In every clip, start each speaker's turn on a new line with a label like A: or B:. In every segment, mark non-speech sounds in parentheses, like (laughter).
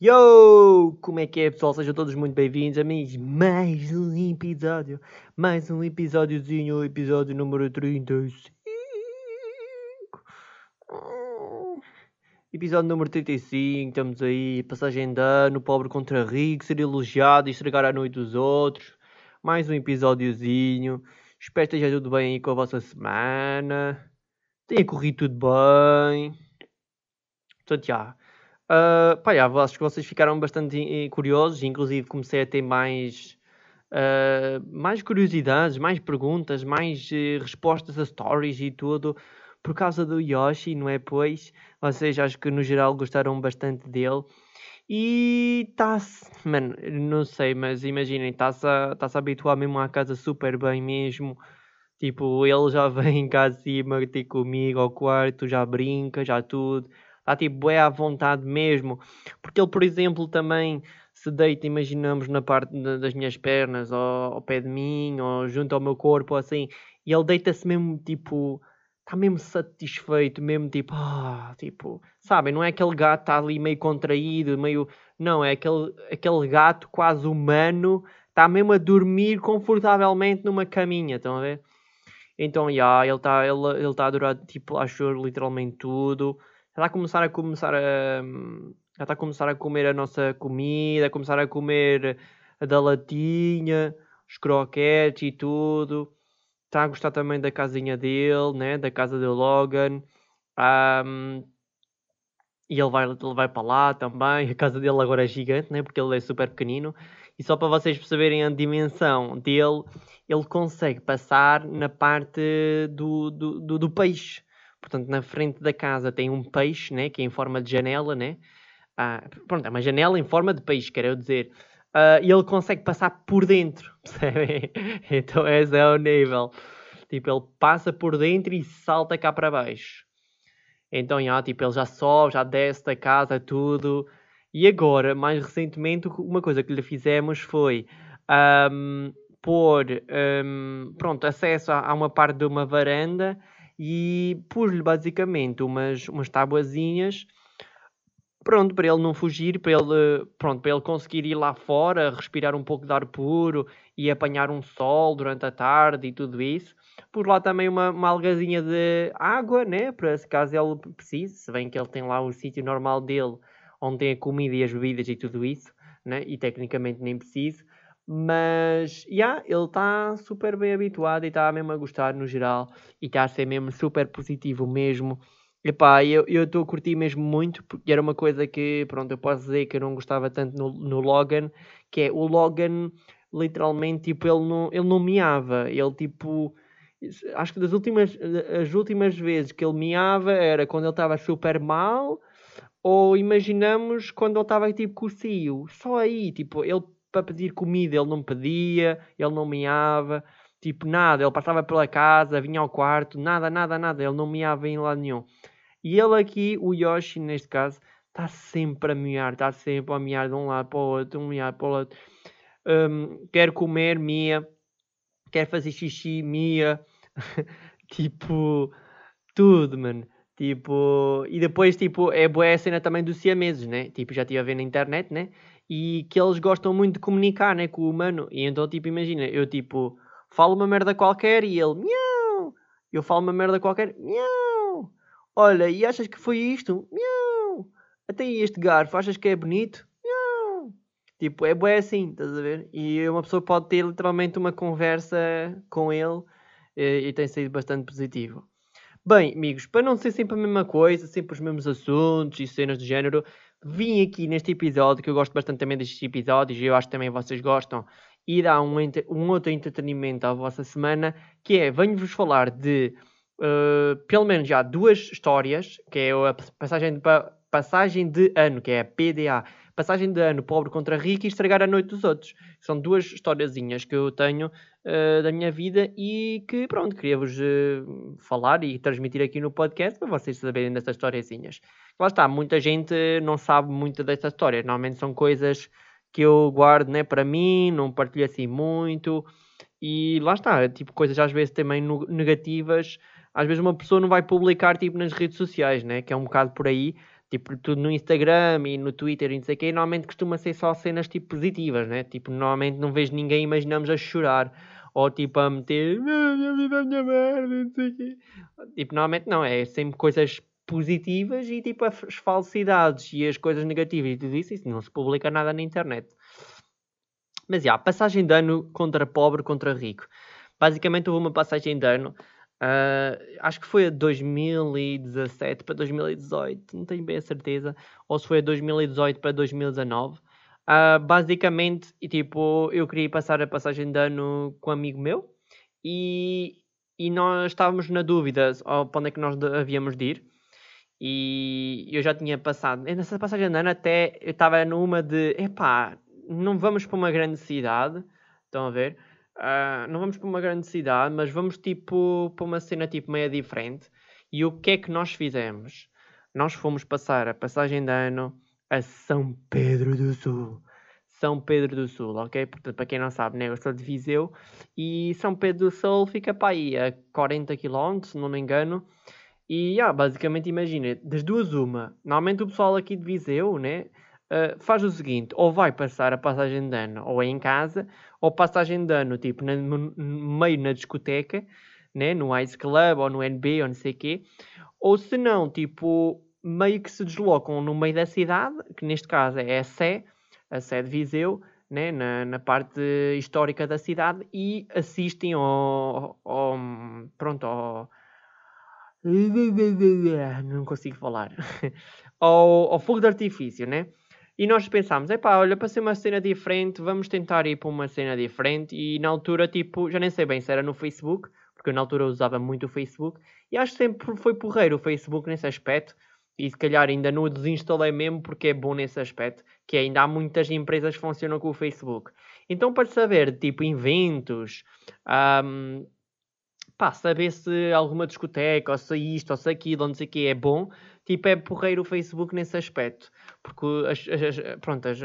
A: Yo! Como é que é, pessoal? Sejam todos muito bem-vindos a mais um episódio. Mais um episódiozinho, episódio número 35. Episódio número 35, estamos aí, passagem de ano, pobre contra rico, ser elogiado e estragar a noite dos outros. Mais um episódiozinho. Espero que esteja tudo bem aí com a vossa semana. Tenha corrido tudo bem. Portanto, já. Uh, pá, já, acho que vocês ficaram bastante curiosos, inclusive comecei a ter mais, uh, mais curiosidades, mais perguntas, mais uh, respostas a stories e tudo por causa do Yoshi, não é? Pois vocês acho que no geral gostaram bastante dele. E está-se, mano, não sei, mas imaginem, está-se a, tá a habituar mesmo à casa super bem mesmo. Tipo, ele já (laughs) vem cá acima ter comigo ao quarto, já brinca, já tudo. Está tipo, é à vontade mesmo. Porque ele, por exemplo, também se deita, imaginamos, na parte das minhas pernas, ou ao pé de mim, ou junto ao meu corpo, assim. E ele deita-se mesmo, tipo, está mesmo satisfeito, mesmo tipo, ah, tipo, sabem, não é aquele gato está ali meio contraído, meio, não, é aquele, aquele gato quase humano, está mesmo a dormir confortavelmente numa caminha, estão a ver? Então, já, yeah, ele está ele, ele tá a durar, tipo, acho literalmente tudo. Está a começar a começar a, já está a começar a comer a nossa comida, a começar a comer da latinha, os croquetes e tudo está a gostar também da casinha dele, né? da casa do Logan. Um, e ele vai, ele vai para lá também. A casa dele agora é gigante, né? porque ele é super pequenino. E só para vocês perceberem a dimensão dele, ele consegue passar na parte do, do, do, do peixe. Portanto, na frente da casa tem um peixe, né? que é em forma de janela, né? Ah, pronto, é uma janela em forma de peixe, quero dizer uh, e ele consegue passar por dentro, (laughs) percebem? então esse é o nível. Tipo, ele passa por dentro e salta cá para baixo. Então, já, tipo, ele já sobe, já desce da casa, tudo. E agora, mais recentemente, uma coisa que lhe fizemos foi um, pôr, um, pronto, acesso a, a, uma parte de uma varanda e pus-lhe basicamente umas, umas tabuazinhas pronto, para ele não fugir, para ele, pronto, para ele conseguir ir lá fora, respirar um pouco de ar puro e apanhar um sol durante a tarde e tudo isso. Por lá também uma, uma algazinha de água, né? Para se caso ele precise, se bem que ele tem lá o sítio normal dele, onde tem a comida e as bebidas e tudo isso, né? E tecnicamente nem preciso. Mas, já, yeah, ele está super bem habituado e está mesmo a gostar no geral. E está a ser mesmo super positivo mesmo. Epá, eu estou a curtir mesmo muito, porque era uma coisa que, pronto, eu posso dizer que eu não gostava tanto no, no Logan, que é o Logan, literalmente, tipo, ele não, ele não miava, ele, tipo, acho que das últimas, as últimas vezes que ele miava era quando ele estava super mal, ou imaginamos quando ele estava, tipo, com o cio, só aí, tipo, ele, para pedir comida, ele não pedia, ele não miava, tipo, nada, ele passava pela casa, vinha ao quarto, nada, nada, nada, ele não miava em lado nenhum. E ele aqui, o Yoshi neste caso, está sempre a miar, está sempre a miar de um lado para o outro, um miar para o outro. Um, quer comer, mia. Quer fazer xixi, mia. (laughs) tipo, tudo, mano. Tipo, e depois, tipo, é boa a cena também dos siameses, né? Tipo, já estive a ver na internet, né? E que eles gostam muito de comunicar, né? Com o humano. E então, tipo, imagina, eu, tipo, falo uma merda qualquer e ele, miau. Eu falo uma merda qualquer, miau Olha, e achas que foi isto? Miau. Até este garfo, achas que é bonito? Miau. Tipo, é bem assim, estás a ver? E uma pessoa pode ter literalmente uma conversa com ele e, eh, e tem sido bastante positivo. Bem, amigos, para não ser sempre a mesma coisa, sempre os mesmos assuntos e cenas do género, vim aqui neste episódio, que eu gosto bastante também destes episódios e eu acho que também vocês gostam, e dar um, um outro entretenimento à vossa semana, que é, venho-vos falar de uh, pelo menos já duas histórias, que é a passagem de, passagem de ano, que é a PDA, passagem de ano pobre contra rico e estragar a noite dos outros. São duas historiazinhas que eu tenho uh, da minha vida e que, pronto, queria-vos uh, falar e transmitir aqui no podcast para vocês saberem dessas historiazinhas. Lá está, muita gente não sabe muito dessas histórias. Normalmente são coisas que eu guardo né, para mim, não partilho assim muito. E lá está, tipo, coisas às vezes também negativas às vezes uma pessoa não vai publicar tipo nas redes sociais, né? Que é um bocado por aí. Tipo, tudo no Instagram e no Twitter e não sei o quê, normalmente costuma ser só cenas tipo positivas, né? Tipo, normalmente não vejo ninguém, imaginamos a chorar. Ou tipo a meter, minha vida minha merda, não sei o quê. Tipo, normalmente não, é sempre coisas positivas e tipo as falsidades e as coisas negativas e tudo isso, isso não se publica nada na internet. Mas já, passagem de ano contra pobre contra rico. Basicamente houve uma passagem de ano Uh, acho que foi a 2017 para 2018, não tenho bem a certeza, ou se foi a 2018 para 2019. Uh, basicamente, tipo, eu queria passar a passagem de ano com um amigo meu e, e nós estávamos na dúvida para onde é que nós havíamos de ir. E eu já tinha passado, nessa passagem de ano até eu estava numa de, epá, não vamos para uma grande cidade, estão a ver? Uh, não vamos para uma grande cidade, mas vamos tipo para uma cena tipo meio diferente. E o que é que nós fizemos? Nós fomos passar a passagem de ano a São Pedro do Sul. São Pedro do Sul, ok? Portanto, para quem não sabe, né, eu sou de Viseu e São Pedro do Sul fica para aí a 40 km, se não me engano. E yeah, basicamente imagina, das duas uma, normalmente o pessoal aqui de Viseu, né? Uh, faz o seguinte, ou vai passar a passagem de ano ou é em casa, ou passagem de ano, tipo, na, meio na discoteca, né? no Ice Club ou no NB ou não sei o quê, ou se não, tipo, meio que se deslocam no meio da cidade, que neste caso é a Sé, a Sé de Viseu, né? na, na parte histórica da cidade, e assistem ao, ao pronto, ao, (laughs) não consigo falar, (laughs) ao, ao fogo de artifício, né? E nós pensámos, epá, olha, para ser uma cena diferente, vamos tentar ir para uma cena diferente. E na altura, tipo, já nem sei bem se era no Facebook, porque eu na altura usava muito o Facebook. E acho que sempre foi porreiro o Facebook nesse aspecto. E se calhar ainda não o desinstalei mesmo porque é bom nesse aspecto. Que ainda há muitas empresas que funcionam com o Facebook. Então, para saber, tipo, inventos, um, pá, saber se alguma discoteca, ou se isto, ou se aquilo, ou não sei o que é bom, tipo, é porreiro o Facebook nesse aspecto. Porque as, as, pronto, as,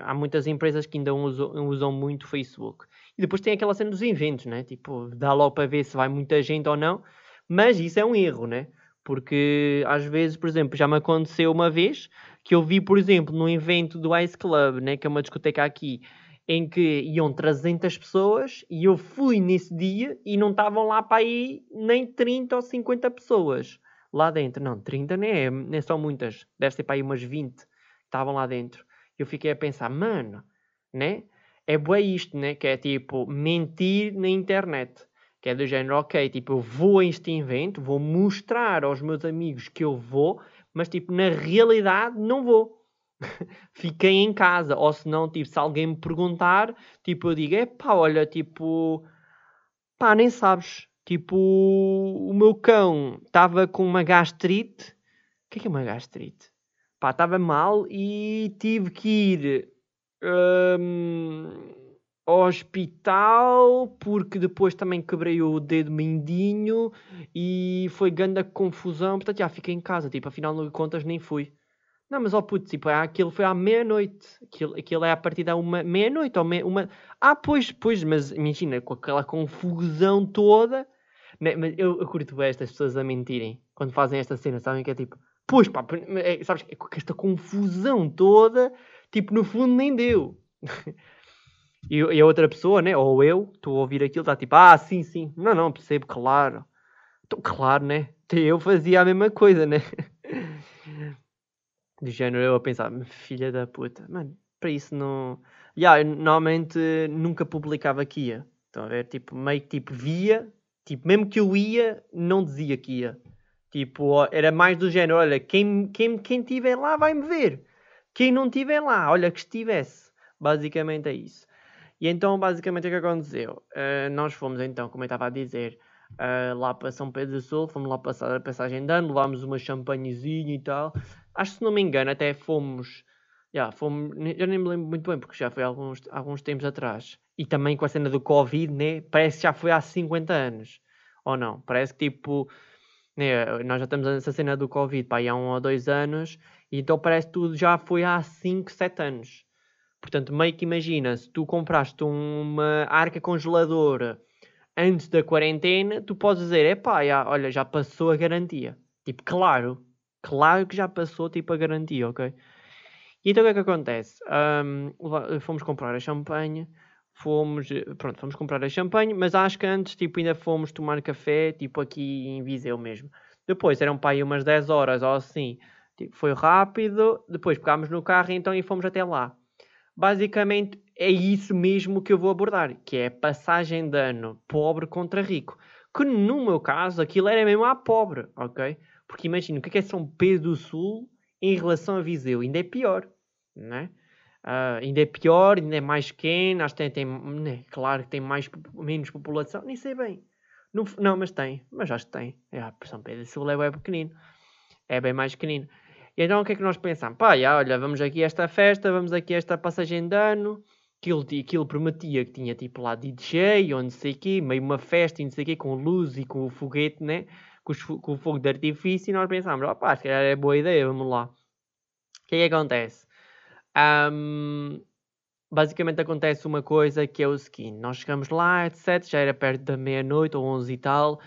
A: há muitas empresas que ainda usam, usam muito o Facebook. E depois tem aquela cena dos eventos, né? Tipo, dá logo para ver se vai muita gente ou não. Mas isso é um erro, né? Porque às vezes, por exemplo, já me aconteceu uma vez que eu vi, por exemplo, num evento do Ice Club, né? Que é uma discoteca aqui, em que iam 300 pessoas e eu fui nesse dia e não estavam lá para aí nem 30 ou 50 pessoas lá dentro. Não, 30 nem, é, nem são muitas, deve ser para aí umas 20 que estavam lá dentro. Eu fiquei a pensar, mano, né? É boa isto, né? Que é tipo mentir na internet. Que é do género, ok, tipo, eu vou a este evento, vou mostrar aos meus amigos que eu vou, mas tipo, na realidade não vou. (laughs) Fiquei em casa. Ou se não, tipo, se alguém me perguntar, tipo, eu digo, é pá, olha, tipo, pá, nem sabes. Tipo, o meu cão estava com uma gastrite. O que é que é uma gastrite? Pá, estava mal e tive que ir um, ao hospital porque depois também quebrei o dedo mindinho e foi grande confusão. Portanto, já fiquei em casa. Tipo, afinal de contas, nem fui. Não, mas ó oh, puto, tipo, é, aquilo foi à meia-noite. Aquilo, aquilo é a partir da uma meia-noite ou meia, uma. Ah, pois, pois, mas imagina, com aquela confusão toda, mas eu, eu curto bem estas pessoas a mentirem quando fazem esta cena, sabem? Que é tipo, pois pá, é, sabes, é com esta confusão toda, tipo, no fundo nem deu. (laughs) e, e, a outra pessoa, né, ou eu, estou a ouvir aquilo, está tipo, ah, sim, sim, não, não, percebo, claro. Então, claro, né? Eu fazia a mesma coisa, né? (laughs) Do género, eu a pensar, filha da puta, mano, para isso não. Yeah, eu normalmente nunca publicava aqui. Estão a ver? Tipo, meio que tipo via, Tipo, mesmo que eu ia, não dizia que ia. Tipo, era mais do género, olha, quem, quem, quem tiver lá vai-me ver. Quem não tiver lá, olha que estivesse. Basicamente é isso. E então, basicamente, o que aconteceu? Uh, nós fomos então, como eu estava a dizer, uh, lá para São Pedro do Sul, fomos lá passar a passagem de ano, levámos uma champanhezinha e tal. Acho que, se não me engano, até fomos... Yeah, fomos, eu nem me lembro muito bem, porque já foi há alguns, alguns tempos atrás e também com a cena do Covid, né? Parece que já foi há 50 anos. Ou não? Parece que tipo. Né, nós já estamos nessa cena do Covid pá, há um ou dois anos, e então parece que tudo já foi há 5, 7 anos. Portanto, meio que imagina, se tu compraste uma arca congeladora antes da quarentena, tu podes dizer, epá, já, olha, já passou a garantia. Tipo, claro, Claro que já passou, tipo, a garantia, ok? E então o que é que acontece? Um, fomos comprar a champanhe, fomos, pronto, fomos comprar a champanhe, mas acho que antes, tipo, ainda fomos tomar café, tipo, aqui em Viseu mesmo. Depois, eram para aí umas 10 horas ou assim, tipo, foi rápido, depois pegámos no carro então e fomos até lá. Basicamente, é isso mesmo que eu vou abordar, que é passagem de ano pobre contra rico. Que no meu caso, aquilo era mesmo a pobre, ok? Porque imagina, o que é, que é São Pedro do Sul em relação a Viseu? Ainda é pior, né? Uh, ainda é pior, ainda é mais pequeno, acho que tem, tem né? claro que tem mais, menos população, nem sei bem. No, não, mas tem, mas acho que tem. É, São Pedro Sul é bem pequenino, é bem mais pequenino. E então o que é que nós pensamos? Pá, já, olha, vamos aqui a esta festa, vamos aqui a esta passagem de ano. Aquilo, aquilo prometia que tinha tipo lá DJ ou não sei o quê, meio uma festa e não sei o quê, com luz e com o foguete, né? Com, os, com o fogo de artifício. E nós pensámos, opá, se calhar é boa ideia, vamos lá. O que é que acontece? Um, basicamente acontece uma coisa que é o seguinte: nós chegamos lá, etc. Já era perto da meia-noite ou onze e tal.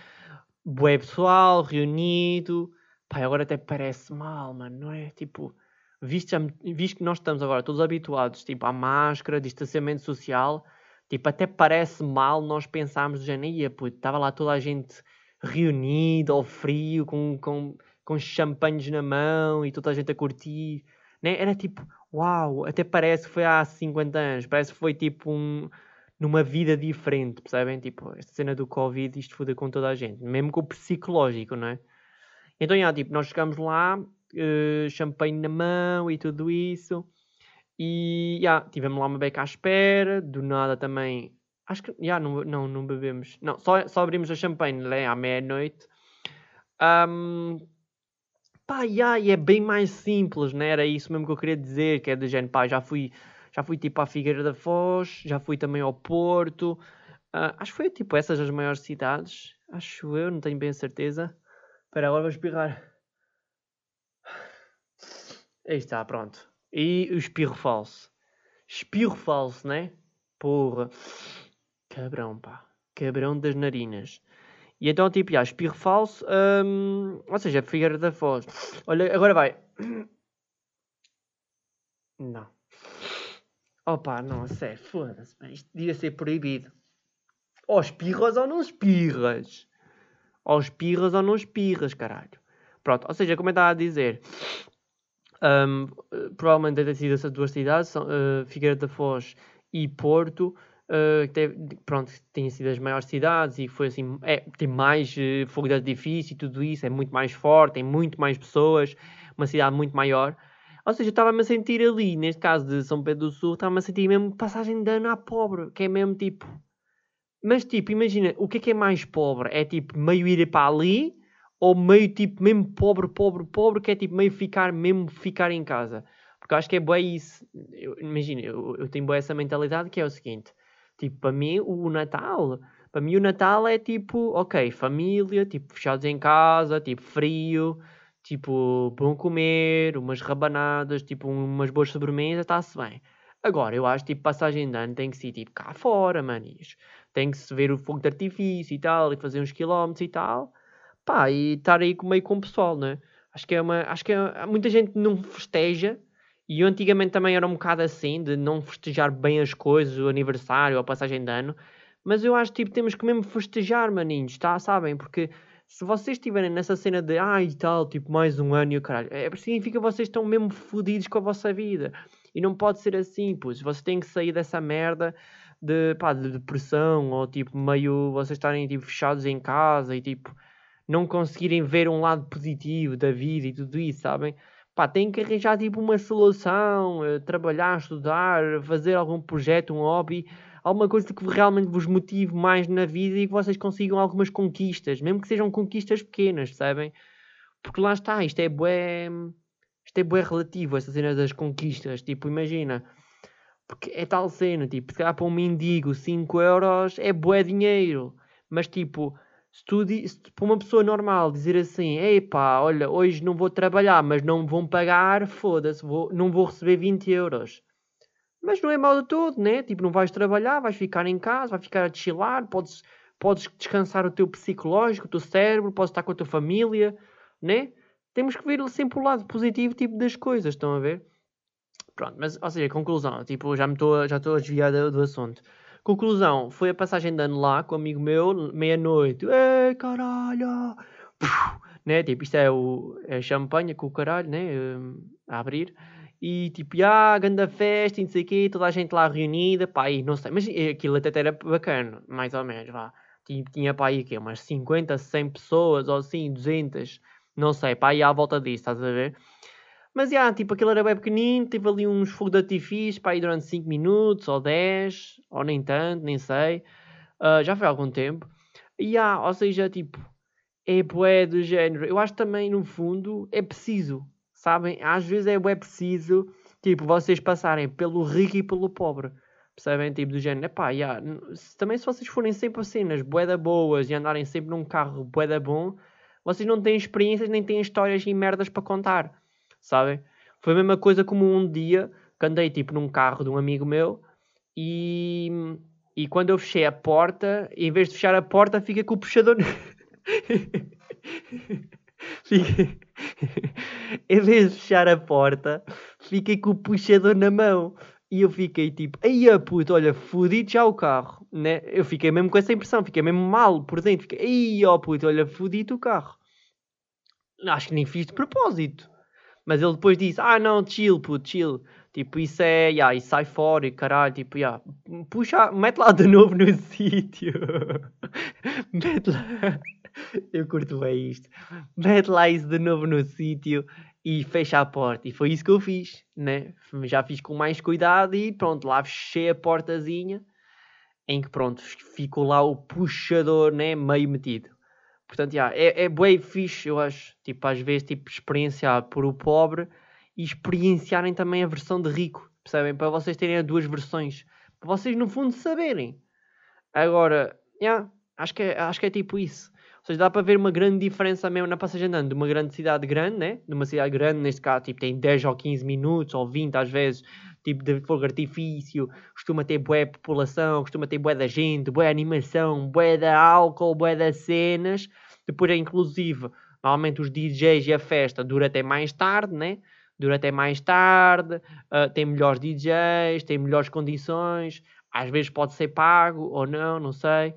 A: Bué pessoal reunido Pai, agora até parece mal, mano, não é? Tipo, visto, visto que nós estamos agora todos habituados, tipo, à máscara, distanciamento social, tipo, até parece mal nós pensarmos do género, estava lá toda a gente reunida, ao frio, com, com, com champanhes na mão e toda a gente a curtir, né? Era tipo, uau, até parece que foi há 50 anos, parece que foi tipo um, numa vida diferente, percebem? Tipo, esta cena do Covid, isto foda com toda a gente, mesmo com o psicológico, não é? Então, já, tipo, nós chegamos lá, uh, champanhe na mão e tudo isso. E, já, tivemos lá uma beca à espera. Do nada também... Acho que, já, não, não, não bebemos. Não, só, só abrimos a champanhe né, à meia-noite. Um, pá, já, e é bem mais simples, né? Era isso mesmo que eu queria dizer, que é de género, pá, já fui... Já fui tipo à Figueira da Foz, já fui também ao Porto. Uh, acho que foi tipo essas as maiores cidades. Acho eu, não tenho bem a certeza. Espera, agora vou espirrar. Aí está, pronto. E o espirro falso. Espirro falso, né? Porra. Cabrão, pá. Cabrão das narinas. E então, tipo, já, espirro falso. Hum, ou seja, Figueira da Foz. Olha, agora vai. Não. Opa, não, sério, foda-se. Isto devia ser proibido. Ou espirras ou não espirras ou espirras ou não espirras, caralho. Pronto, ou seja, como eu estava a dizer, um, provavelmente deve ter sido essas duas cidades, são, uh, Figueira da Foz e Porto, uh, que teve, pronto, têm sido as maiores cidades e foi assim, é, tem mais uh, fogo de artifício e tudo isso, é muito mais forte, tem muito mais pessoas, uma cidade muito maior. Ou seja, estava-me a sentir ali, neste caso de São Pedro do Sul, estava-me a sentir mesmo passagem de ano à pobre, que é mesmo tipo, mas tipo, imagina, o que é que é mais pobre? É tipo meio ir para ali ou meio tipo mesmo pobre, pobre, pobre, que é tipo meio ficar, mesmo ficar em casa? Porque eu acho que é bem isso. Eu, imagina, eu, eu tenho bem essa mentalidade que é o seguinte: tipo, para mim o Natal, para mim o Natal é tipo, ok, família, tipo, fechados em casa, tipo, frio, tipo, bom comer, umas rabanadas, tipo, umas boas sobremesas, está-se bem. Agora, eu acho tipo passagem de ano tem que ser tipo cá fora, manis tem que se ver o fogo de artifício e tal, e fazer uns quilómetros e tal, pá, e estar aí meio com o pessoal, né? Acho que é uma. Acho que é, muita gente não festeja, e eu antigamente também era um bocado assim, de não festejar bem as coisas, o aniversário, a passagem de ano, mas eu acho que tipo, temos que mesmo festejar, maninhos, tá? Sabem? Porque se vocês estiverem nessa cena de ai e tal, tipo, mais um ano e o caralho, é, significa que vocês estão mesmo fodidos com a vossa vida. E não pode ser assim, pois. Vocês têm que sair dessa merda de, pá, de depressão ou tipo meio vocês estarem tipo, fechados em casa e tipo não conseguirem ver um lado positivo da vida e tudo isso, sabem? Pá, têm que arranjar tipo uma solução, eh, trabalhar, estudar, fazer algum projeto, um hobby, alguma coisa que realmente vos motive mais na vida e que vocês consigam algumas conquistas, mesmo que sejam conquistas pequenas, sabem? Porque lá está, isto é bué, isto é bué relativo, essa cena das conquistas. Tipo, imagina, porque é tal cena, tipo, se calhar para um mendigo 5 euros é bué dinheiro. Mas tipo, se tu se, para uma pessoa normal dizer assim, epá, olha, hoje não vou trabalhar, mas não me vão pagar, foda-se, não vou receber 20 euros. Mas não é mal de todo, né? Tipo, não vais trabalhar, vais ficar em casa, vais ficar a chilar, podes, podes descansar o teu psicológico, o teu cérebro, podes estar com a tua família, né? temos que ver sempre o lado positivo tipo, das coisas, estão a ver? Pronto, mas, ou seja, conclusão, tipo, já estou já a desviar do, do assunto. Conclusão, foi a passagem de ano lá com um amigo meu, meia-noite. Ei, caralho! Né? Tipo, isto é, o, é champanhe com o caralho, né? Um, a abrir. E tipo, ah, grande festa e não sei o quê, toda a gente lá reunida, pá, e não sei, mas aquilo até era bacana, mais ou menos, vá. Tinha pá aí quê? Umas 50, 100 pessoas, ou assim, 200, não sei, pá, aí à volta disso, estás a ver? Mas, já, tipo, aquilo era bem pequenino, teve ali uns fogos de artifício para ir durante 5 minutos, ou 10, ou nem tanto, nem sei. Uh, já foi há algum tempo. E, já, ou seja, tipo, é bué do género. Eu acho também, no fundo, é preciso, sabem? Às vezes é bué preciso, tipo, vocês passarem pelo rico e pelo pobre. Percebem? Tipo, do género, epá, yeah, também se vocês forem sempre a cenas bué boas e andarem sempre num carro bué bom, vocês não têm experiências nem têm histórias e merdas para contar sabem? Foi a mesma coisa como um dia que andei tipo num carro de um amigo meu e, e quando eu fechei a porta, em vez de fechar a porta, fica com o puxador. (laughs) (laughs) em vez de fechar a porta, fiquei com o puxador na mão. E eu fiquei tipo, aí a puto, olha, fodido já o carro, né? Eu fiquei mesmo com essa impressão, fiquei mesmo mal por dentro. Fiquei, aí ó puto, olha, fodido o carro. Acho que nem fiz de propósito. Mas ele depois disse, ah não, chill, puto, chill. Tipo, isso é, yeah, isso sai fora e caralho, tipo, yeah, puxa, mete lá de novo no (laughs) sítio. mete lá. Eu curto bem isto. Mete lá isso de novo no sítio e fecha a porta. E foi isso que eu fiz, né? Já fiz com mais cuidado e pronto, lá fechei a portazinha em que pronto, ficou lá o puxador, né, meio metido. Portanto, yeah, é, é bem fixe, eu acho. Tipo, às vezes, tipo, experienciar por o pobre e experienciarem também a versão de rico. Percebem? Para vocês terem as duas versões. Para vocês, no fundo, saberem. Agora, yeah, acho, que é, acho que é tipo isso. Ou seja, dá para ver uma grande diferença mesmo na passagem andando de uma grande cidade grande, né? De uma cidade grande, neste caso, tipo, tem 10 ou 15 minutos, ou 20 às vezes, tipo de fogo artifício, costuma ter bué população, costuma ter bué da gente, bué animação, bué da álcool, bué das cenas. Depois, inclusive, normalmente os DJs e a festa dura até mais tarde, né? Dura até mais tarde, uh, tem melhores DJs, tem melhores condições, às vezes pode ser pago ou não, não sei.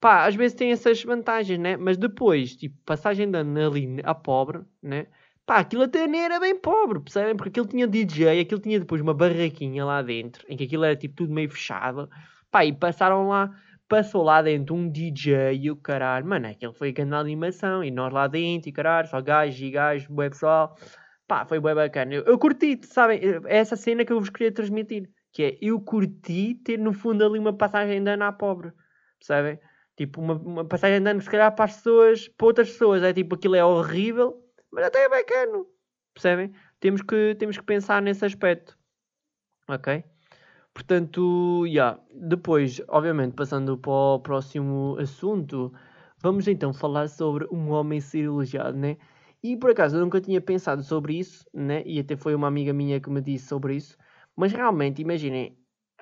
A: Pá, às vezes tem essas vantagens, né? Mas depois, tipo, passagem de ano ali a pobre, né? Pá, aquilo até nem era bem pobre, percebem? Porque aquilo tinha DJ, aquilo tinha depois uma barraquinha lá dentro, em que aquilo era tipo tudo meio fechado. Pá, e passaram lá, passou lá dentro um DJ e o caralho, mano, aquilo foi grande animação, e nós lá dentro, e caralho, só gajos e gajos, bué pessoal. Pá, foi bem bacana. Eu, eu curti, sabem? É essa cena que eu vos queria transmitir. Que é, eu curti ter no fundo ali uma passagem de ano à pobre. Percebem? Tipo, uma, uma passagem de ano se calhar para as pessoas, para outras pessoas, é tipo, aquilo é horrível mas até é bacana. Percebem? Temos que, temos que pensar nesse aspecto. Ok? Portanto, yeah. depois, obviamente, passando para o próximo assunto, vamos então falar sobre um homem ser elogiado, né? E por acaso eu nunca tinha pensado sobre isso, né? E até foi uma amiga minha que me disse sobre isso. Mas realmente, imaginem,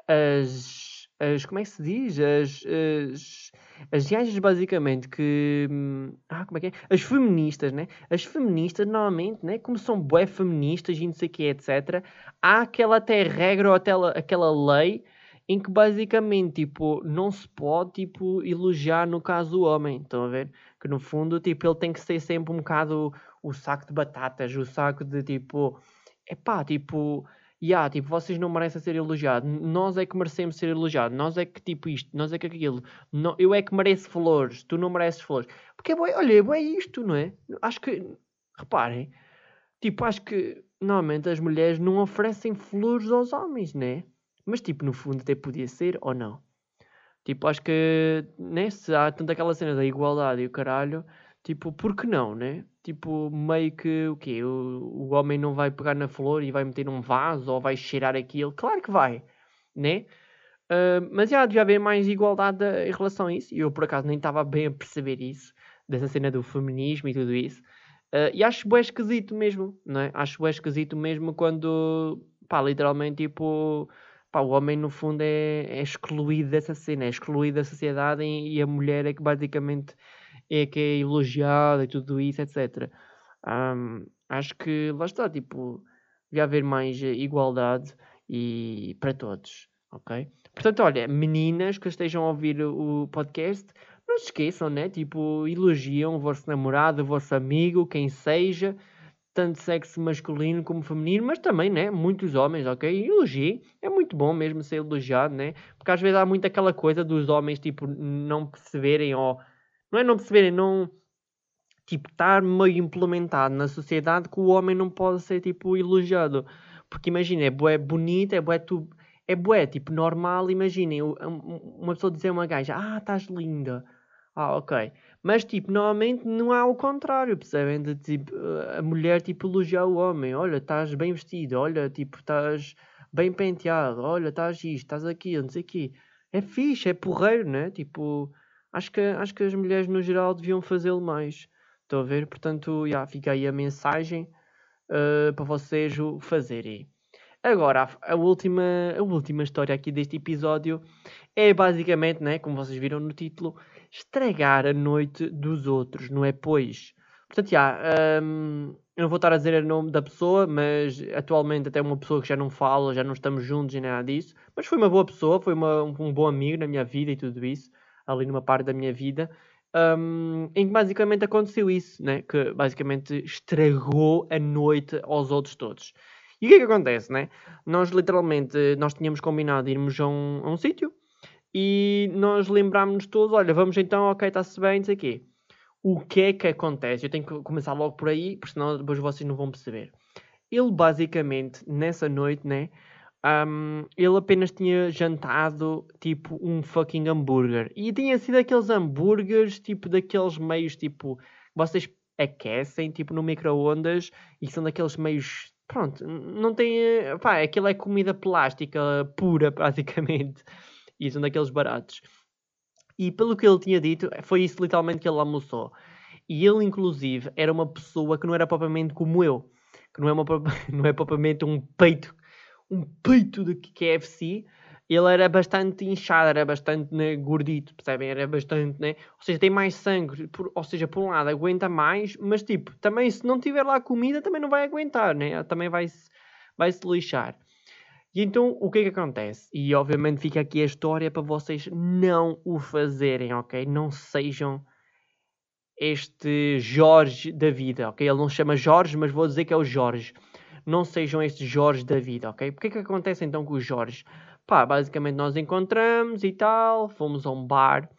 A: as. As como é que se diz? As. as as gajas, basicamente, que. Hum, ah, como é que é? As feministas, né? As feministas, normalmente, né? Como são bué feministas e não sei o que, etc. Há aquela até regra ou aquela, aquela lei em que, basicamente, tipo, não se pode, tipo, elogiar no caso do homem. Estão a ver? Que, no fundo, tipo, ele tem que ser sempre um bocado o saco de batatas, o saco de, tipo. É pá, tipo yeah, tipo, vocês não merecem ser elogiados, nós é que merecemos ser elogiados, nós é que tipo isto, nós é que aquilo, não, eu é que mereço flores, tu não mereces flores. Porque, boi, olha, é isto, não é? Acho que, reparem, tipo, acho que normalmente as mulheres não oferecem flores aos homens, né? Mas, tipo, no fundo até podia ser ou não. Tipo, acho que, né, se há tanta aquela cena da igualdade e o caralho, tipo, por que não, né? Tipo, meio que o quê? O, o homem não vai pegar na flor e vai meter num vaso ou vai cheirar aquilo? Claro que vai, né? Uh, mas já devia haver mais igualdade em relação a isso. E eu, por acaso, nem estava bem a perceber isso, dessa cena do feminismo e tudo isso. Uh, e acho bem esquisito mesmo, não é? Acho bem esquisito mesmo quando, pá, literalmente, tipo, pá, o homem no fundo é, é excluído dessa cena, é excluído da sociedade e, e a mulher é que basicamente é que é elogiada e tudo isso, etc. Um, acho que lá está, tipo, devia haver mais igualdade e para todos, ok? Portanto, olha, meninas que estejam a ouvir o podcast, não se esqueçam, né? Tipo, elogiam o vosso namorado, o vosso amigo, quem seja, tanto sexo masculino como feminino, mas também, né? Muitos homens, ok? Elogiem, é muito bom mesmo ser elogiado, né? Porque às vezes há muito aquela coisa dos homens, tipo, não perceberem ou. Não é não perceberem, não. Tipo, estar meio implementado na sociedade que o homem não pode ser, tipo, elogiado. Porque imagina, é bué bonito, é bué tu. É bué, tipo, normal, imaginem, uma pessoa dizer a uma gaja, ah, estás linda. Ah, ok. Mas, tipo, normalmente não há o contrário, percebem? De, tipo, a mulher, tipo, elogiar o homem. Olha, estás bem vestido. Olha, tipo, estás bem penteado. Olha, estás isto, estás aqui, não sei o quê. É fixe, é porreiro, né? Tipo, acho que, acho que as mulheres, no geral, deviam fazê-lo mais. Estão a ver? Portanto, já, fica aí a mensagem uh, para vocês o fazerem. Agora, a, última, a última história aqui deste episódio é basicamente, né, como vocês viram no título, estragar a noite dos outros, não é? Pois. Portanto, já, um, eu não vou estar a dizer o nome da pessoa, mas atualmente até uma pessoa que já não fala, já não estamos juntos e nada disso. Mas foi uma boa pessoa, foi uma, um bom amigo na minha vida e tudo isso, ali numa parte da minha vida. Um, em que basicamente aconteceu isso, né? que basicamente estragou a noite aos outros todos. E o que é que acontece, né? Nós literalmente, nós tínhamos combinado irmos a um, um sítio, e nós lembrámos-nos todos, olha, vamos então, ok, está-se bem, não sei o. O que é que acontece? Eu tenho que começar logo por aí, porque senão depois vocês não vão perceber. Ele basicamente, nessa noite, né, um, ele apenas tinha jantado tipo um fucking hambúrguer. E tinha sido aqueles hambúrgueres, tipo daqueles meios, tipo, vocês aquecem, tipo no micro-ondas, e são daqueles meios, pronto, não tem, pá, aquilo é comida plástica pura, (laughs) praticamente e são daqueles baratos. E pelo que ele tinha dito, foi isso literalmente que ele almoçou. E ele, inclusive, era uma pessoa que não era propriamente como eu. Que não é, uma, (laughs) não é propriamente um peito, um peito de KFC. Ele era bastante inchado, era bastante né, gordito, percebem? Era bastante, né? Ou seja, tem mais sangue. Por, ou seja, por um lado aguenta mais, mas tipo, também se não tiver lá comida, também não vai aguentar, né? Também vai-se vai -se lixar. E então o que é que acontece? E obviamente fica aqui a história para vocês não o fazerem, ok? Não sejam este Jorge da vida, ok? Ele não se chama Jorge, mas vou dizer que é o Jorge. Não sejam este Jorge da vida, ok? O que é que acontece então com o Jorge? Pá, basicamente nós encontramos e tal, fomos a um bar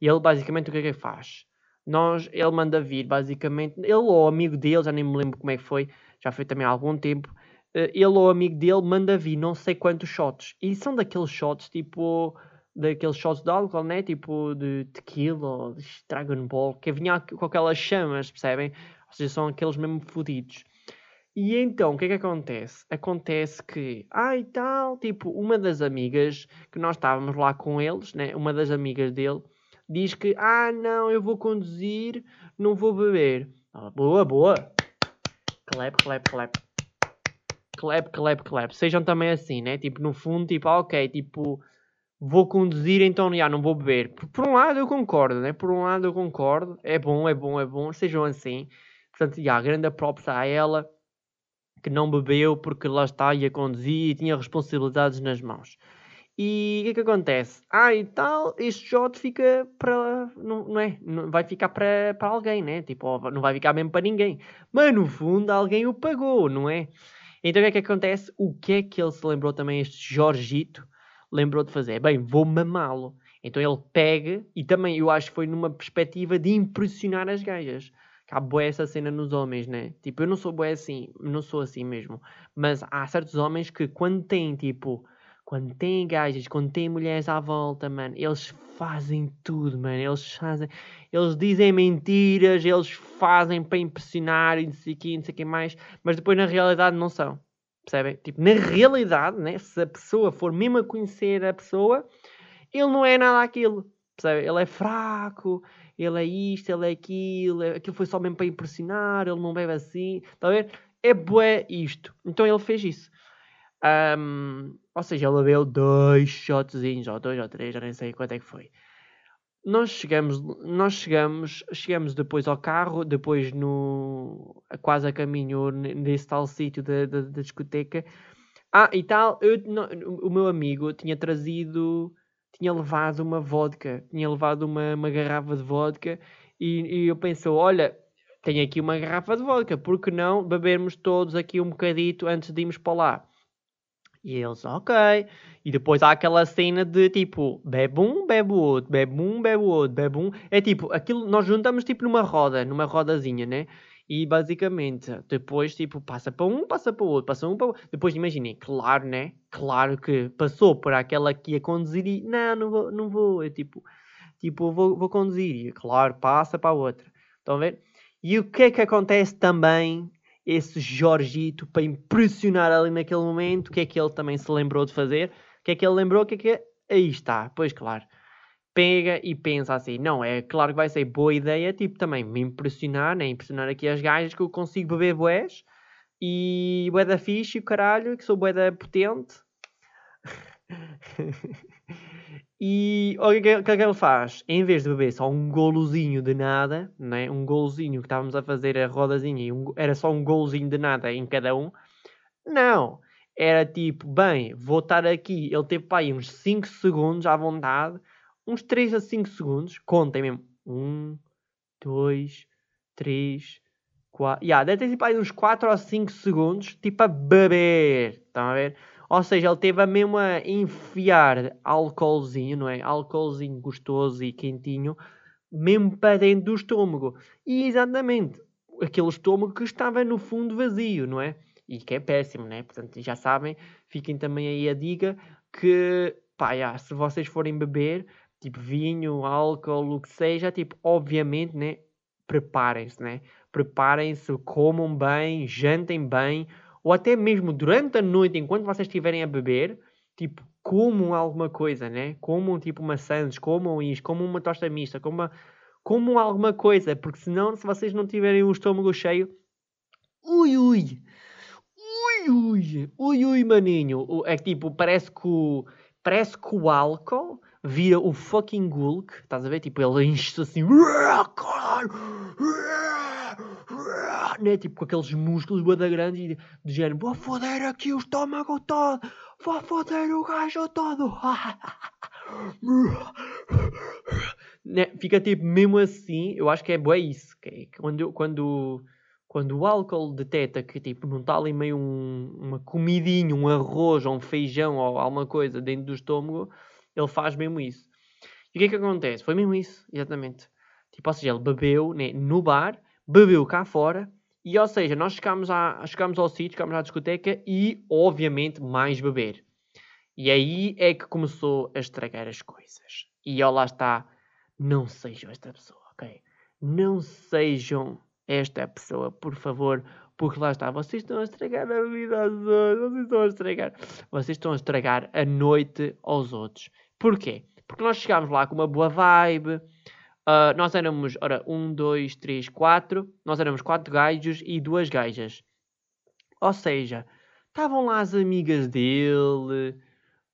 A: e ele basicamente o que é que faz? Nós, ele manda vir, basicamente, ele ou o amigo dele, já nem me lembro como é que foi, já foi também há algum tempo, eh, ele ou amigo dele manda vir não sei quantos shots. E são daqueles shots tipo. Daqueles shots de álcool, né? Tipo de tequila ou de Dragon Ball, que vinha com aquelas chamas, percebem? Ou seja, são aqueles mesmo fodidos. E então, o que é que acontece? Acontece que, ah tal, tipo, uma das amigas, que nós estávamos lá com eles, né? Uma das amigas dele, diz que, ah não, eu vou conduzir, não vou beber. Boa, boa. Clap, clap, clap clap, clap, clap. Sejam também assim, né? Tipo, no fundo, tipo, ah, ok, tipo, vou conduzir, então já não vou beber. Por, por, um lado eu concordo, né? Por um lado eu concordo. É bom, é bom, é bom. Sejam assim. Portanto, já, grande props a ela que não bebeu porque lá está, ia conduzir e tinha responsabilidades nas mãos. E o que é que acontece? Ah, e tal, este shot fica para. Não, não é? Não, vai ficar para, para alguém, né? Tipo, não vai ficar mesmo para ninguém. Mas no fundo, alguém o pagou, não é? Então o que é que acontece? O que é que ele se lembrou também, este Jorgito, lembrou de fazer? Bem, vou mamá-lo. Então ele pega, e também eu acho que foi numa perspectiva de impressionar as gajas. Que há boé essa cena nos homens, né? Tipo, eu não sou boé assim, não sou assim mesmo. Mas há certos homens que quando têm, tipo, quando têm gajas, quando têm mulheres à volta, mano, eles fazem tudo, mano. Eles fazem, eles dizem mentiras, eles fazem para impressionar e não sei o não sei quem mais, mas depois na realidade não são. Percebem? Tipo, na realidade, né, se a pessoa for mesmo a conhecer a pessoa, ele não é nada aquilo. Percebe? Ele é fraco, ele é isto, ele é aquilo, aquilo foi só mesmo para impressionar, ele não bebe assim. Está a ver? É bué isto. Então ele fez isso. Um, ou seja, ele bebeu dois shotzinhos, ou dois ou três, já nem sei quanto é que foi. nós chegamos, nós chegamos, chegamos depois ao carro, depois no quase a caminho nesse tal sítio da, da, da, discoteca. Ah, e tal, eu, no, o meu amigo tinha trazido, tinha levado uma vodka, tinha levado uma, uma garrafa de vodka e, e eu pensei, olha, tenho aqui uma garrafa de vodka, por que não bebermos todos aqui um bocadito antes de irmos para lá? E eles, ok. E depois há aquela cena de tipo, bebe um, bebe o outro, bebe um, bebe o outro, bebe um. É tipo, aquilo nós juntamos tipo numa roda, numa rodazinha, né? E basicamente, depois tipo, passa para um, passa para o outro, passa um para outro. Depois imaginem, claro, né? Claro que passou por aquela que ia conduzir e não, não vou, não vou. É tipo, tipo, vou, vou conduzir. E claro, passa para a outra. Estão a ver? E o que é que acontece também esse Jorgito para impressionar ali naquele momento. O que é que ele também se lembrou de fazer? O que é que ele lembrou? O que é que. Aí está, pois claro. Pega e pensa assim: não, é claro que vai ser boa ideia, tipo, também me impressionar, né? Impressionar aqui as gajas que eu consigo beber boés e bué da fixe, o caralho, que sou bué da potente. (laughs) E o que, é que, é que ele faz? Em vez de beber só um golozinho de nada, né? um golozinho que estávamos a fazer a rodazinha e um, era só um golozinho de nada em cada um, não. Era tipo, bem, vou estar aqui. Ele teve para aí uns 5 segundos à vontade, uns 3 a 5 segundos, contem mesmo. 1, 2, 3, 4. Yeah, deve ter tipo aí uns 4 ou 5 segundos, tipo a beber. Estão a ver? Ou seja, ele teve a mesmo a enfiar álcoolzinho, não é? Álcoolzinho gostoso e quentinho, mesmo para dentro do estômago. E exatamente, aquele estômago que estava no fundo vazio, não é? E que é péssimo, né? Portanto, já sabem, fiquem também aí a dica que, pá, já, se vocês forem beber, tipo vinho, álcool, o que seja, tipo, obviamente, né? Preparem-se, né? Preparem-se, comam bem, jantem bem, ou até mesmo durante a noite, enquanto vocês estiverem a beber, tipo, comam alguma coisa, né? Comam tipo maçãs, comam isto, comam uma tosta mista, comam, comam alguma coisa, porque senão, se vocês não tiverem o estômago cheio, ui ui, ui ui, ui ui maninho, é tipo, parece que o, parece que o álcool via o fucking Gulk, estás a ver? Tipo, ele enche-se assim, né? Tipo, com aqueles músculos bada grandes e de género, vou foder aqui o estômago todo, vou foder o gajo todo. (laughs) né? Fica tipo mesmo assim, eu acho que é boa isso. Que é, quando, quando, quando o álcool detecta que tipo, não está ali meio um, uma comidinha, um arroz ou um feijão ou alguma coisa dentro do estômago, ele faz mesmo isso. E o que é que acontece? Foi mesmo isso, exatamente. Tipo, ou seja, ele bebeu né, no bar, bebeu cá fora e ou seja, nós chegámos, à, chegámos ao sítio, chegámos à discoteca e, obviamente, mais beber. E aí é que começou a estragar as coisas. E ó, lá está, não sejam esta pessoa, ok? Não sejam esta pessoa, por favor, porque lá está, vocês estão a estragar a vida aos outros, vocês estão a estragar, vocês estão a estragar a noite aos outros. Porquê? Porque nós chegámos lá com uma boa vibe, Uh, nós éramos, ora, um, dois, três, quatro. Nós éramos quatro gajos e duas gajas. Ou seja, estavam lá as amigas dele.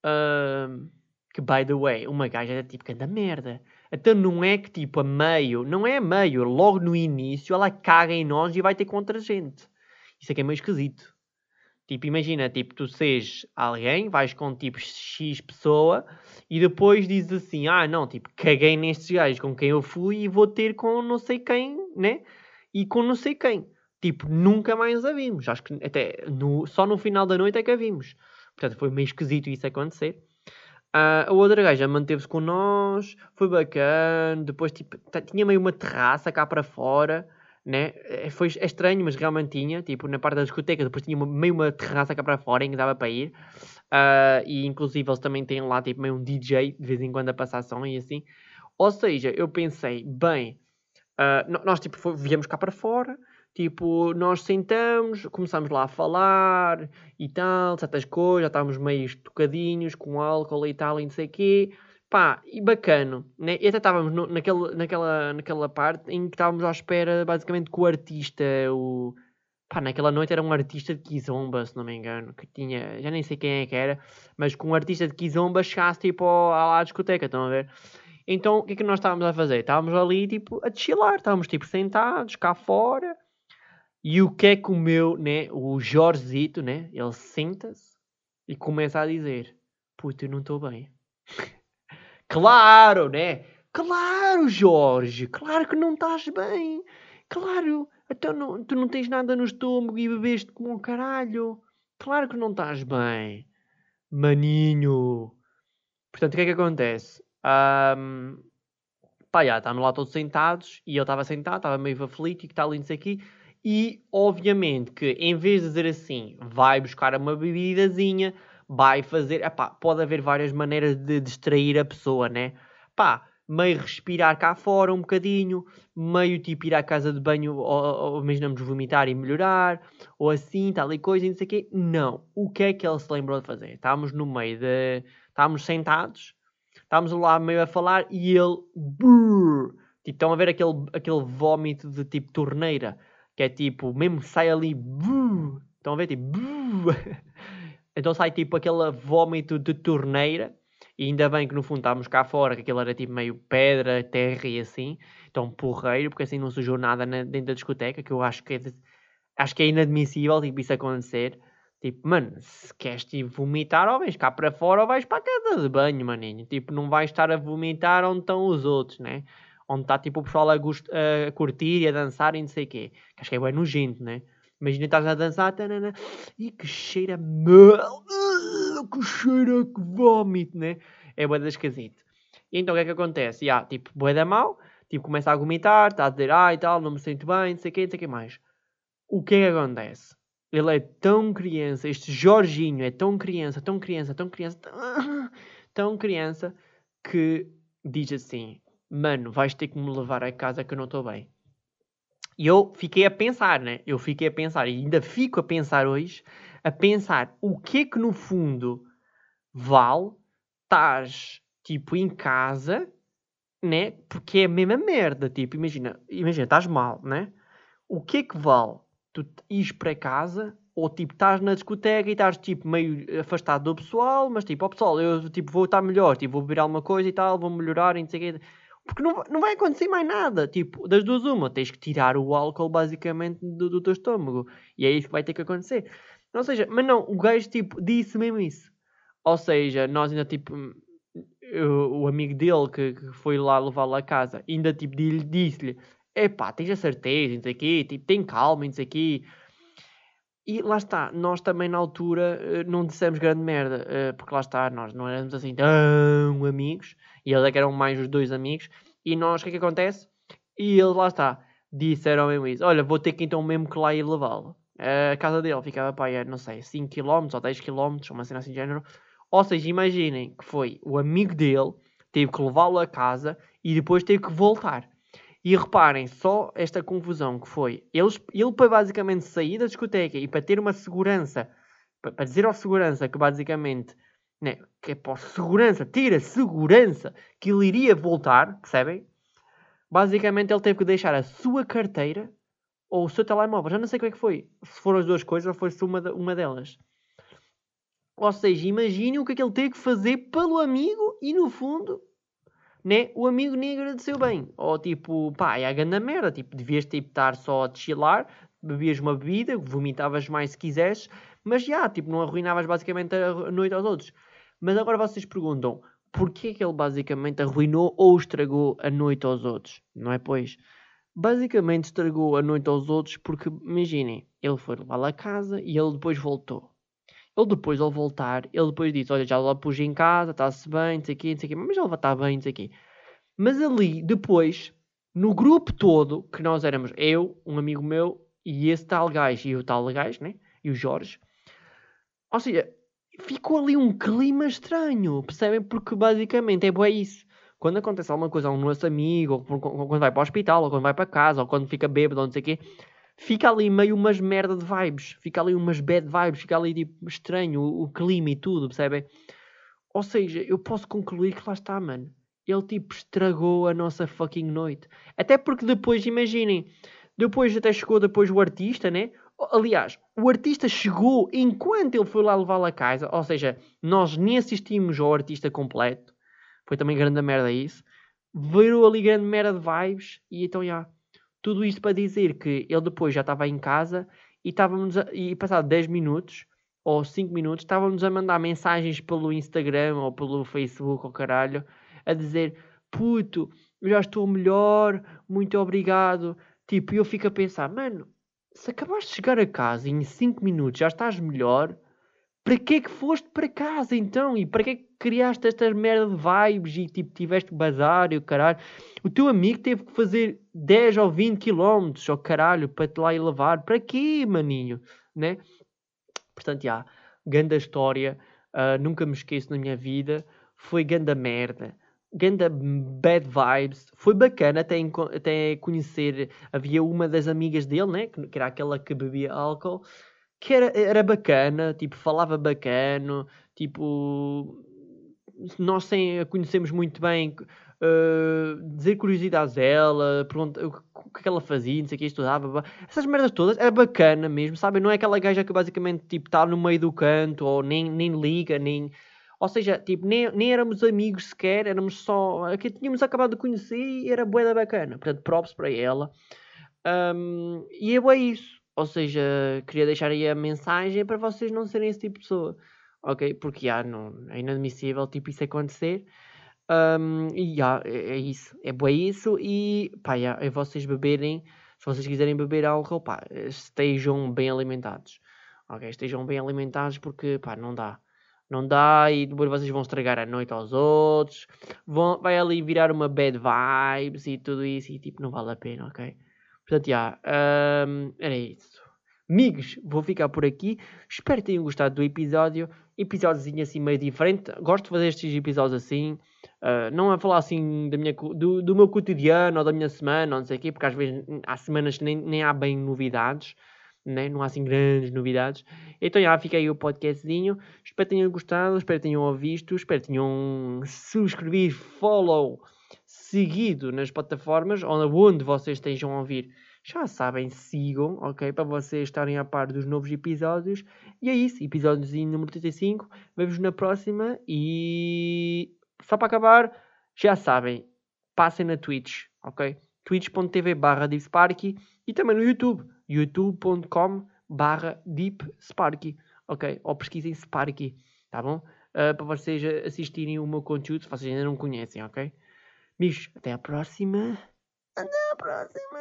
A: Uh, que, by the way, uma gaja era tipo da merda. Então não é que tipo a meio, não é a meio, logo no início ela caga em nós e vai ter contra a gente. Isso é que é meio esquisito. Tipo, imagina, tipo, tu seres alguém, vais com tipo X pessoa e depois dizes assim: ah, não, tipo, caguei nestes gajos com quem eu fui e vou ter com não sei quem, né? E com não sei quem. Tipo, nunca mais a vimos. Acho que até no, só no final da noite é que a vimos. Portanto, foi meio esquisito isso acontecer. Uh, a outra gaja manteve-se com nós, foi bacana. Depois, tipo, tinha meio uma terraça cá para fora né? É, foi é estranho, mas realmente tinha, tipo, na parte da discoteca, depois tinha uma, meio uma terraça cá para fora em que dava para ir. Uh, e inclusive eles também têm lá, tipo, meio um DJ de vez em quando a passar som e assim. Ou seja, eu pensei, bem, uh, nós, tipo, foi, viemos cá para fora, tipo, nós sentamos, começamos lá a falar e tal, certas coisas, já estávamos meio tocadinhos com álcool e tal, e não sei o quê. Pá, e bacano, né? E até estávamos no, naquele, naquela, naquela parte em que estávamos à espera, basicamente, que o artista, o... Pá, naquela noite era um artista de Kizomba, se não me engano, que tinha, já nem sei quem é que era, mas com um artista de Kizomba chegasse, tipo, à, à discoteca, estão a ver? Então, o que é que nós estávamos a fazer? Estávamos ali, tipo, a chilar. Estávamos, tipo, sentados cá fora. E o que é que o meu, né? O Jorgezito, né? Ele senta-se e começa a dizer: Puta, eu não estou bem. (laughs) claro, né? Claro, Jorge. Claro que não estás bem. Claro. Então não, tu não tens nada no estômago e bebeste como um caralho. Claro que não estás bem. Maninho. Portanto, o que é que acontece? Um, pá, já, estávamos lá todos sentados e eu estava sentado, estava meio aflito e que tal, sei aqui. E, obviamente, que em vez de dizer assim, vai buscar uma bebidazinha, vai fazer. Epá, pode haver várias maneiras de distrair a pessoa, né? Pá, meio respirar cá fora um bocadinho, meio tipo ir à casa de banho, ou, ou imaginamos vomitar e melhorar, ou assim, tal e coisa, não sei o quê. Não. O que é que ele se lembrou de fazer? Estávamos no meio de. Estávamos sentados estávamos lá meio a falar e ele. Brrr, tipo, estão a ver aquele, aquele vómito de tipo torneira, que é tipo, mesmo sai ali. Brrr, estão a ver? Tipo. Brrr, (laughs) então sai tipo aquele vómito de torneira. E ainda bem que no fundo estávamos cá fora, que aquilo era tipo meio pedra, terra e assim. Então porreiro, porque assim não sujou nada dentro da discoteca, que eu acho que é, acho que é inadmissível tipo, isso acontecer. Tipo, mano, se queres tipo, vomitar, ou vais cá para fora ou vais para a casa de banho, maninho. Tipo, não vais estar a vomitar onde estão os outros, né? Onde está tipo o pessoal a, a curtir e a dançar e não sei o quê. Acho que é bem nojento, né? Imagina estás a dançar, tanana, e que cheira mal, que cheira que vómito, né? É bué da esquisito. E então o que é que acontece? Já, tipo, bué da mal, tipo, começa a vomitar, está a dizer, ah, tal, não me sinto bem, não sei o quê, não sei o que mais. O que é que acontece? Ele é tão criança, este Jorginho é tão criança, tão criança, tão criança, tão, (laughs) tão criança, que diz assim: Mano, vais ter que me levar a casa que eu não estou bem. E eu fiquei a pensar, né? Eu fiquei a pensar, e ainda fico a pensar hoje, a pensar o que é que no fundo vale estás tipo em casa, né? Porque é a mesma merda, tipo, imagina, imagina, estás mal, né? O que é que vale tu ires para casa ou tipo estás na discoteca e estás tipo meio afastado do pessoal, mas tipo, ó oh, pessoal, eu tipo vou estar melhor, tipo vou beber alguma coisa e tal, vou melhorar e não sei o quê. Porque não, não vai acontecer mais nada. Tipo, das duas uma, tens que tirar o álcool basicamente do, do teu estômago. E é isso que vai ter que acontecer. Ou seja, mas não, o gajo tipo disse mesmo isso. Ou seja, nós ainda tipo o, o amigo dele que, que foi lá levá-lo a casa, ainda tipo disse-lhe epá, tens a certeza, não sei o quê, tipo, tem calma, não sei o quê. E lá está, nós também na altura eh, não dissemos grande merda, eh, porque lá está, nós não éramos assim tão amigos, e eles é que eram mais os dois amigos, e nós, o que é que acontece? E eles, lá está, disseram mesmo isso, olha, vou ter que então mesmo que lá ir levá-lo. A casa dele ficava, pá, é, não sei, 5km ou 10km, uma cena assim de género. Ou seja, imaginem que foi o amigo dele, teve que levá-lo a casa e depois teve que voltar. E reparem só esta confusão que foi. Ele para basicamente sair da discoteca e para ter uma segurança, para dizer ao segurança que basicamente, né, que é a segurança, ter a segurança que ele iria voltar, percebem? Basicamente ele teve que deixar a sua carteira ou o seu telemóvel. Já não sei como é que foi. Se foram as duas coisas ou foi-se uma, uma delas. Ou seja, imaginem o que é que ele teve que fazer pelo amigo e no fundo né, o amigo nem agradeceu bem. Ou tipo, pá, é a grande merda. Tipo, devias tipo, estar só a chilar, bebias uma bebida, vomitavas mais se quisesses, mas já, tipo, não arruinavas basicamente a noite aos outros. Mas agora vocês perguntam, porquê que ele basicamente arruinou ou estragou a noite aos outros? Não é pois? Basicamente estragou a noite aos outros porque, imaginem, ele foi levá-lo a casa e ele depois voltou. Ele depois, ao voltar, ele depois disse: Olha, já lá pus em casa, está-se bem, não sei o quê, não sei mas ele vai estar bem, não quê. Mas ali, depois, no grupo todo, que nós éramos eu, um amigo meu e esse tal gajo e o tal gajo, né? E o Jorge. Ou seja, ficou ali um clima estranho, percebem? Porque basicamente é boa isso. Quando acontece alguma coisa a um nosso amigo, ou quando vai para o hospital, ou quando vai para casa, ou quando fica bêbado, ou não sei o quê, fica ali meio umas merda de vibes, fica ali umas bad vibes, fica ali tipo estranho o, o clima e tudo, percebem? Ou seja, eu posso concluir que lá está, mano. Ele tipo estragou a nossa fucking noite. Até porque depois, imaginem, depois até chegou depois o artista, né? Aliás, o artista chegou enquanto ele foi lá levá-lo a casa, ou seja, nós nem assistimos ao artista completo. Foi também grande merda isso. virou ali grande merda de vibes e então já. Tudo isto para dizer que ele depois já estava em casa e estávamos a, e passado 10 minutos ou 5 minutos estávamos a mandar mensagens pelo Instagram ou pelo Facebook ou caralho a dizer puto, já estou melhor, muito obrigado. Tipo, eu fico a pensar, mano, se acabaste de chegar a casa e em 5 minutos já estás melhor, para que é que foste para casa então? E para que é que criaste estas merda de vibes e tipo tiveste bazar e o caralho? O teu amigo teve que fazer 10 ou 20 quilómetros, ou caralho, para te lá ir levar. Para quê, maninho? Né? Portanto, já, yeah, ganda história, uh, nunca me esqueço na minha vida, foi ganda merda. Ganda bad vibes, foi bacana até, até conhecer. Havia uma das amigas dele, né? que era aquela que bebia álcool, que era, era bacana, tipo, falava bacano, tipo, nós sem a conhecemos muito bem, uh, dizer curiosidades dela, perguntar o que, que ela fazia, não sei o que, estudava, essas merdas todas, era bacana mesmo, sabe? Não é aquela gaja que basicamente, tipo, está no meio do canto, ou nem, nem liga, nem... Ou seja, tipo, nem, nem éramos amigos sequer, éramos só... que tínhamos acabado de conhecer e era boa bacana. Portanto, props para ela. Um, e é bem isso. Ou seja, queria deixar aí a mensagem para vocês não serem esse tipo de pessoa. Ok? Porque já, não, é inadmissível tipo isso acontecer. Um, e já, é, é, isso. É bom isso. E pá, já, é vocês beberem. Se vocês quiserem beber álcool, pá, estejam bem alimentados. Ok? Estejam bem alimentados porque pá, não dá. Não dá e depois vocês vão estragar a noite aos outros. Vão, vai ali virar uma bad vibes e tudo isso. E tipo, não vale a pena, ok? Portanto, já, um, era isso. Amigos, vou ficar por aqui. Espero que tenham gostado do episódio. Episódiozinho assim meio diferente. Gosto de fazer estes episódios assim. Uh, não a falar assim da minha, do, do, meu cotidiano ou da minha semana, ou não sei o quê, porque às vezes há semanas que nem, nem há bem novidades. Né? Não há assim grandes novidades. Então já fica aí o podcastzinho. Espero que tenham gostado, espero que tenham ouvido, espero que tenham subscrever, follow seguido nas plataformas onde vocês estejam a ouvir. Já sabem, sigam, ok? Para vocês estarem a par dos novos episódios. E é isso, episódio número 35. Vemos na próxima e só para acabar, já sabem, passem na Twitch, ok? twitch.tv barra deepsparky e também no YouTube, youtube.com barra deepsparky, ok? Ou pesquisem Sparky, tá bom? Uh, para vocês assistirem o meu conteúdo, se vocês ainda não conhecem, ok? Amigos, até a próxima. Até a próxima.